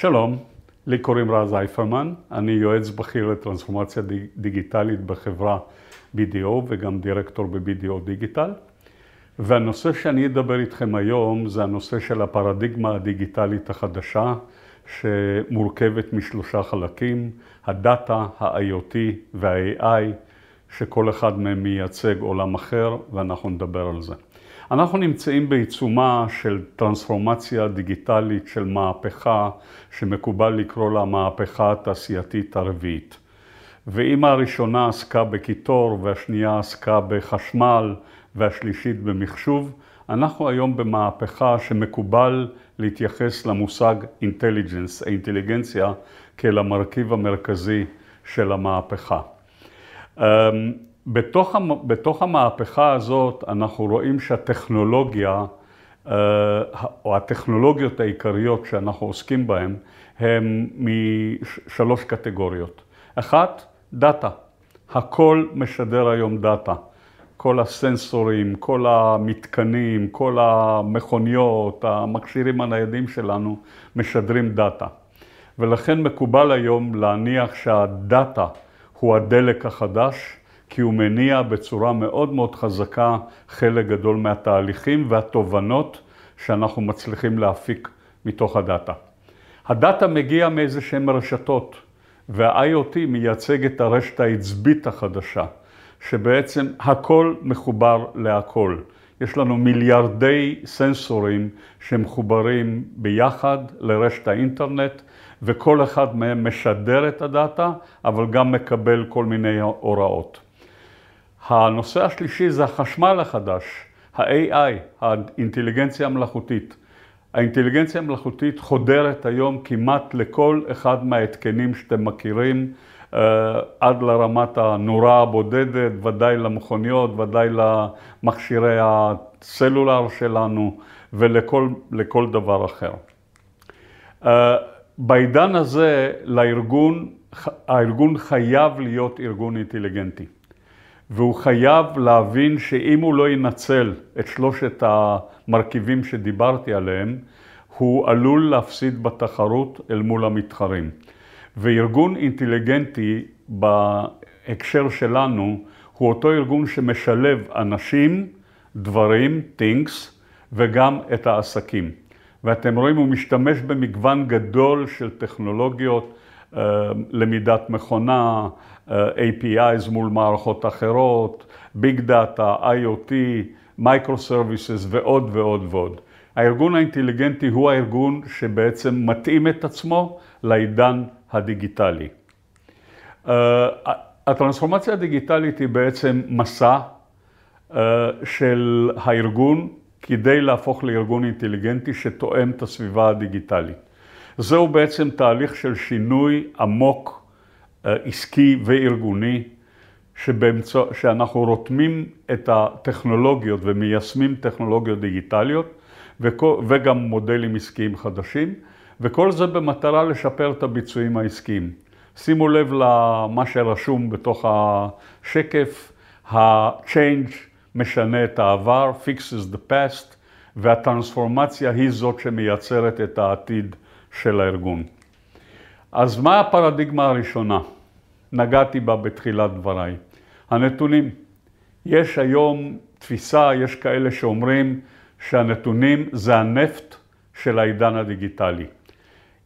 שלום, לי קוראים רז אייפרמן, אני יועץ בכיר לטרנספורמציה דיגיטלית בחברה BDO וגם דירקטור ב-BDO דיגיטל. והנושא שאני אדבר איתכם היום זה הנושא של הפרדיגמה הדיגיטלית החדשה, שמורכבת משלושה חלקים, הדאטה, ה-IoT וה-AI, שכל אחד מהם מייצג עולם אחר, ואנחנו נדבר על זה. אנחנו נמצאים בעיצומה של טרנספורמציה דיגיטלית של מהפכה שמקובל לקרוא לה מהפכה התעשייתית הרביעית. ואם הראשונה עסקה בקיטור והשנייה עסקה בחשמל והשלישית במחשוב, אנחנו היום במהפכה שמקובל להתייחס למושג אינטליג'נס, האינטליגנציה, כאל המרכיב המרכזי של המהפכה. בתוך, בתוך המהפכה הזאת אנחנו רואים שהטכנולוגיה, אה, או הטכנולוגיות העיקריות שאנחנו עוסקים בהן, הן משלוש קטגוריות. אחת, דאטה. הכל משדר היום דאטה. כל הסנסורים, כל המתקנים, כל המכוניות, המכשירים הניידים שלנו משדרים דאטה. ולכן מקובל היום להניח שהדאטה הוא הדלק החדש, כי הוא מניע בצורה מאוד מאוד חזקה חלק גדול מהתהליכים והתובנות שאנחנו מצליחים להפיק מתוך הדאטה. הדאטה מגיע מאיזה שהן רשתות, וה-IoT מייצג את הרשת העצבית החדשה, שבעצם הכל מחובר להכל. יש לנו מיליארדי סנסורים שמחוברים ביחד לרשת האינטרנט, וכל אחד מהם משדר את הדאטה, אבל גם מקבל כל מיני הוראות. הנושא השלישי זה החשמל החדש, ה-AI, האינטליגנציה המלאכותית. האינטליגנציה המלאכותית חודרת היום כמעט לכל אחד מההתקנים שאתם מכירים, אה, עד לרמת הנורה הבודדת, ודאי למכוניות, ודאי למכשירי הסלולר שלנו ולכל דבר אחר. אה, בעידן הזה לארגון, הארגון חייב להיות ארגון אינטליגנטי. והוא חייב להבין שאם הוא לא ינצל את שלושת המרכיבים שדיברתי עליהם, הוא עלול להפסיד בתחרות אל מול המתחרים. וארגון אינטליגנטי בהקשר שלנו הוא אותו ארגון שמשלב אנשים, דברים, things, וגם את העסקים. ואתם רואים, הוא משתמש במגוון גדול של טכנולוגיות, למידת מכונה, אה, APIs מול מערכות אחרות, big data, IoT, microservices ועוד ועוד ועוד. הארגון האינטליגנטי הוא הארגון שבעצם מתאים את עצמו לעידן הדיגיטלי. אה, הטרנספורמציה הדיגיטלית היא בעצם מסע של הארגון כדי להפוך לארגון אינטליגנטי שתואם את הסביבה הדיגיטלית. זהו בעצם תהליך של שינוי עמוק, אה, עסקי וארגוני, שבאמצע, שאנחנו רותמים את הטכנולוגיות ומיישמים טכנולוגיות דיגיטליות וגם מודלים עסקיים חדשים, וכל זה במטרה לשפר את הביצועים העסקיים. שימו לב למה שרשום בתוך השקף, ה-change משנה את העבר, fixes the past, והטרנספורמציה היא זאת שמייצרת את העתיד של הארגון. אז מה הפרדיגמה הראשונה? נגעתי בה בתחילת דבריי. הנתונים. יש היום תפיסה, יש כאלה שאומרים שהנתונים זה הנפט של העידן הדיגיטלי.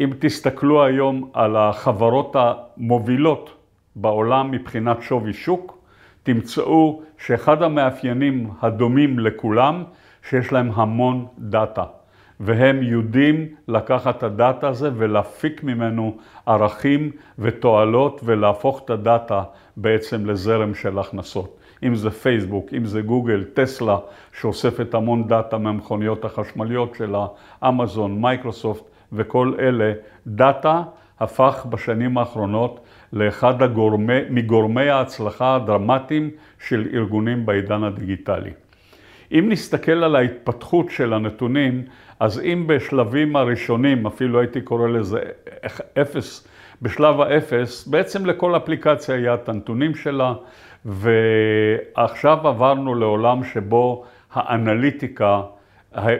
אם תסתכלו היום על החברות המובילות בעולם מבחינת שווי שוק, תמצאו שאחד המאפיינים הדומים לכולם, שיש להם המון דאטה. והם יודעים לקחת את הדאטה הזה ולהפיק ממנו ערכים ותועלות ולהפוך את הדאטה בעצם לזרם של הכנסות. אם זה פייסבוק, אם זה גוגל, טסלה, שאוספת המון דאטה מהמכוניות החשמליות שלה, אמזון, מייקרוסופט וכל אלה, דאטה הפך בשנים האחרונות לאחד הגורמי, מגורמי ההצלחה הדרמטיים של ארגונים בעידן הדיגיטלי. אם נסתכל על ההתפתחות של הנתונים, אז אם בשלבים הראשונים, אפילו הייתי קורא לזה אפס, בשלב האפס, בעצם לכל אפליקציה היה את הנתונים שלה, ועכשיו עברנו לעולם שבו האנליטיקה,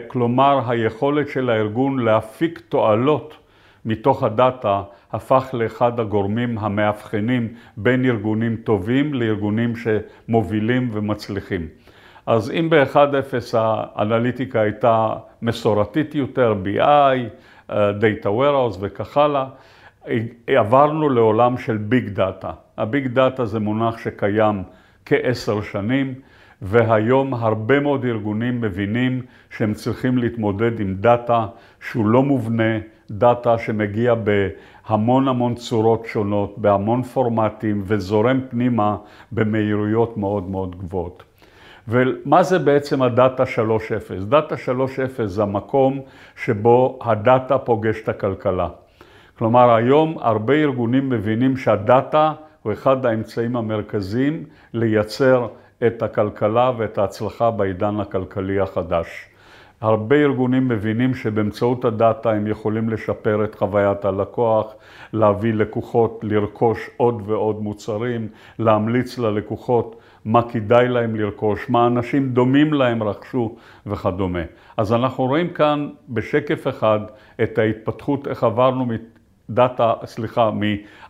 כלומר היכולת של הארגון להפיק תועלות מתוך ה data הפך לאחד הגורמים המאבחנים בין ארגונים טובים לארגונים שמובילים ומצליחים. אז אם ב-1.0 האנליטיקה הייתה מסורתית יותר, BI, Data Warehouse וכך הלאה, עברנו לעולם של big data. ה big data זה מונח שקיים כעשר שנים, והיום הרבה מאוד ארגונים מבינים שהם צריכים להתמודד עם data שהוא לא מובנה, data שמגיע בהמון המון צורות שונות, בהמון פורמטים וזורם פנימה במהירויות מאוד מאוד גבוהות. ומה זה בעצם ה data 3.0? data 3.0 זה המקום שבו ה data פוגש את הכלכלה. כלומר, היום הרבה ארגונים מבינים שה data הוא אחד האמצעים המרכזיים לייצר את הכלכלה ואת ההצלחה בעידן הכלכלי החדש. הרבה ארגונים מבינים שבאמצעות הדאטה הם יכולים לשפר את חוויית הלקוח, להביא לקוחות לרכוש עוד ועוד מוצרים, להמליץ ללקוחות מה כדאי להם לרכוש, מה אנשים דומים להם רכשו וכדומה. אז אנחנו רואים כאן בשקף אחד את ההתפתחות, איך עברנו מדאטה, סליחה,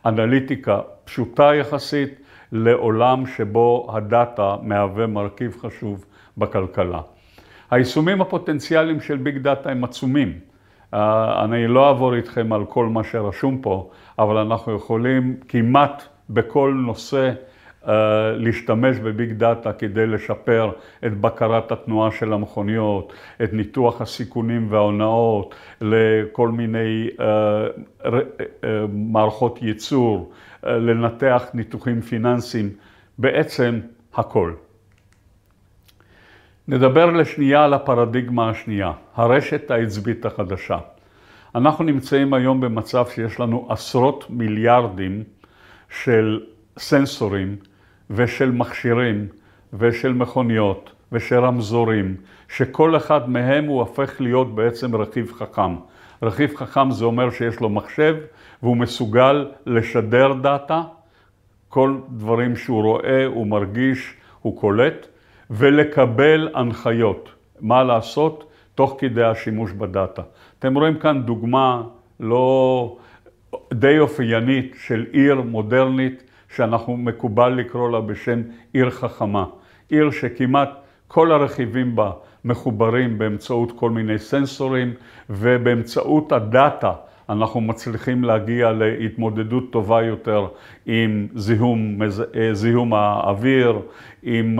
מאנליטיקה פשוטה יחסית לעולם שבו ה data מהווה מרכיב חשוב בכלכלה. היישומים הפוטנציאליים של big data הם עצומים. אני לא אעבור איתכם על כל מה שרשום פה, אבל אנחנו יכולים כמעט בכל נושא להשתמש ב big data כדי לשפר את בקרת התנועה של המכוניות, את ניתוח הסיכונים וההונאות, לכל מיני מערכות ייצור, לנתח ניתוחים פיננסיים, בעצם הכל. נדבר לשנייה על הפרדיגמה השנייה, הרשת העצבית החדשה. אנחנו נמצאים היום במצב שיש לנו עשרות מיליארדים של סנסורים ושל מכשירים ושל מכוניות ושל רמזורים, שכל אחד מהם הוא הופך להיות בעצם רכיב חכם. רכיב חכם זה אומר שיש לו מחשב והוא מסוגל לשדר data, כל דברים שהוא רואה, הוא מרגיש, הוא קולט, ולקבל הנחיות, מה לעשות תוך כדי השימוש ב data. אתם רואים כאן דוגמה לא די אופיינית של עיר מודרנית שאנחנו מקובל לקרוא לה בשם עיר חכמה. עיר שכמעט כל הרכיבים בה מחוברים באמצעות כל מיני סנסורים ובאמצעות הדאטה אנחנו מצליחים להגיע להתמודדות טובה יותר עם זיהום, זיהום האוויר, עם,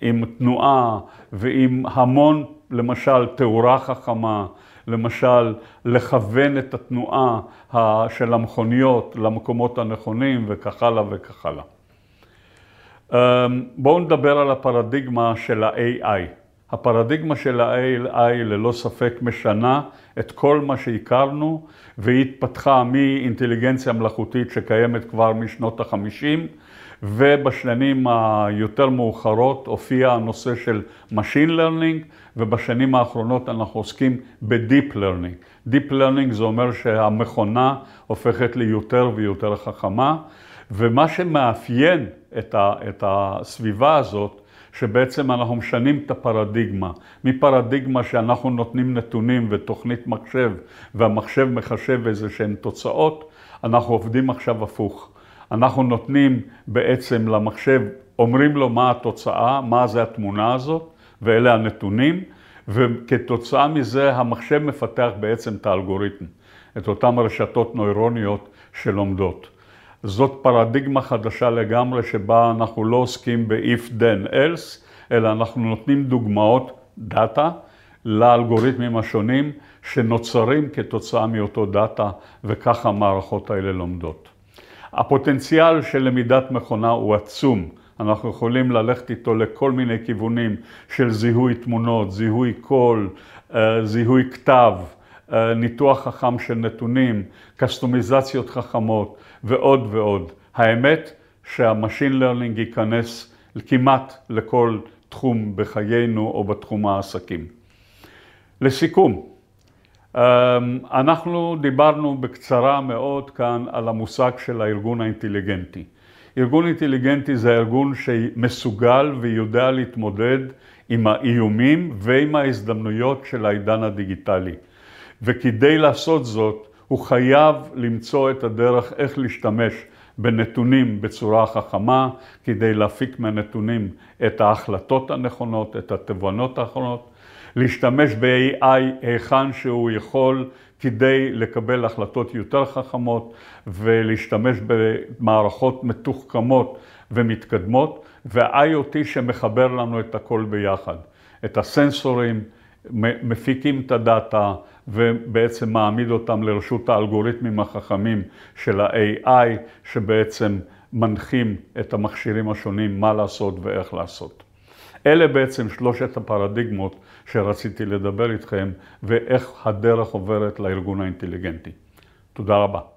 עם תנועה ועם המון, למשל, תאורה חכמה, למשל, לכוון את התנועה של המכוניות למקומות הנכונים וכך הלאה וכך הלאה. אמ, בואו נדבר על הפרדיגמה של ה-AI. הפרדיגמה של ה-AI ללא ספק משנה את כל מה שהכרנו והיא התפתחה מאינטליגנציה מלאכותית שקיימת כבר משנות החמישים ובשנים היותר מאוחרות הופיע הנושא של Machine Learning ובשנים האחרונות אנחנו עוסקים ב-Deep Learning. Deep Learning זה אומר שהמכונה הופכת ליותר ויותר חכמה ומה שמאפיין את, ה, את הסביבה הזאת שבעצם אנחנו משנים את הפרדיגמה, מפרדיגמה שאנחנו נותנים נתונים ותוכנית מחשב והמחשב מחשב איזה שהן תוצאות, אנחנו עובדים עכשיו הפוך. אנחנו נותנים בעצם למחשב, אומרים לו מה התוצאה, מה זה התמונה הזאת, ואלה הנתונים, וכתוצאה מזה המחשב מפתח בעצם את האלגוריתם, את אותן רשתות נוירוניות שלומדות. זאת פרדיגמה חדשה לגמרי שבה אנחנו לא עוסקים ב-if then else, אלא אנחנו נותנים דוגמאות, data, לאלגוריתמים השונים שנוצרים כתוצאה מאותו data, וככה המערכות האלה לומדות. הפוטנציאל של למידת מכונה הוא עצום. אנחנו יכולים ללכת איתו לכל מיני כיוונים של זיהוי תמונות, זיהוי קול, אה, זיהוי כתב, אה, ניתוח חכם של נתונים, קסטומיזציות חכמות ועוד ועוד. האמת שה machine learning ייכנס כמעט לכל תחום בחיינו או בתחום העסקים. לסיכום, אנחנו דיברנו בקצרה מאוד כאן על המושג של הארגון האינטליגנטי. ארגון אינטליגנטי זה ארגון שמסוגל ויודע להתמודד עם האיומים ועם ההזדמנויות של העידן הדיגיטלי. וכדי לעשות זאת, הוא חייב למצוא את הדרך איך להשתמש בנתונים בצורה חכמה, כדי להפיק מהנתונים את ההחלטות הנכונות, את התובנות האחרונות, להשתמש ב-AI היכן שהוא יכול כדי לקבל החלטות יותר חכמות ולהשתמש במערכות מתוחכמות ומתקדמות, ו-IoT שמחבר לנו את הכל ביחד. את הסנסורים, מפיקים את הדאטה ובעצם מעמיד אותם לרשות האלגוריתמים החכמים של ה-AI, שבעצם מנחים את המכשירים השונים מה לעשות ואיך לעשות. אלה בעצם שלושת הפרדיגמות שרציתי לדבר איתכם, ואיך הדרך עוברת לארגון האינטליגנטי. תודה רבה.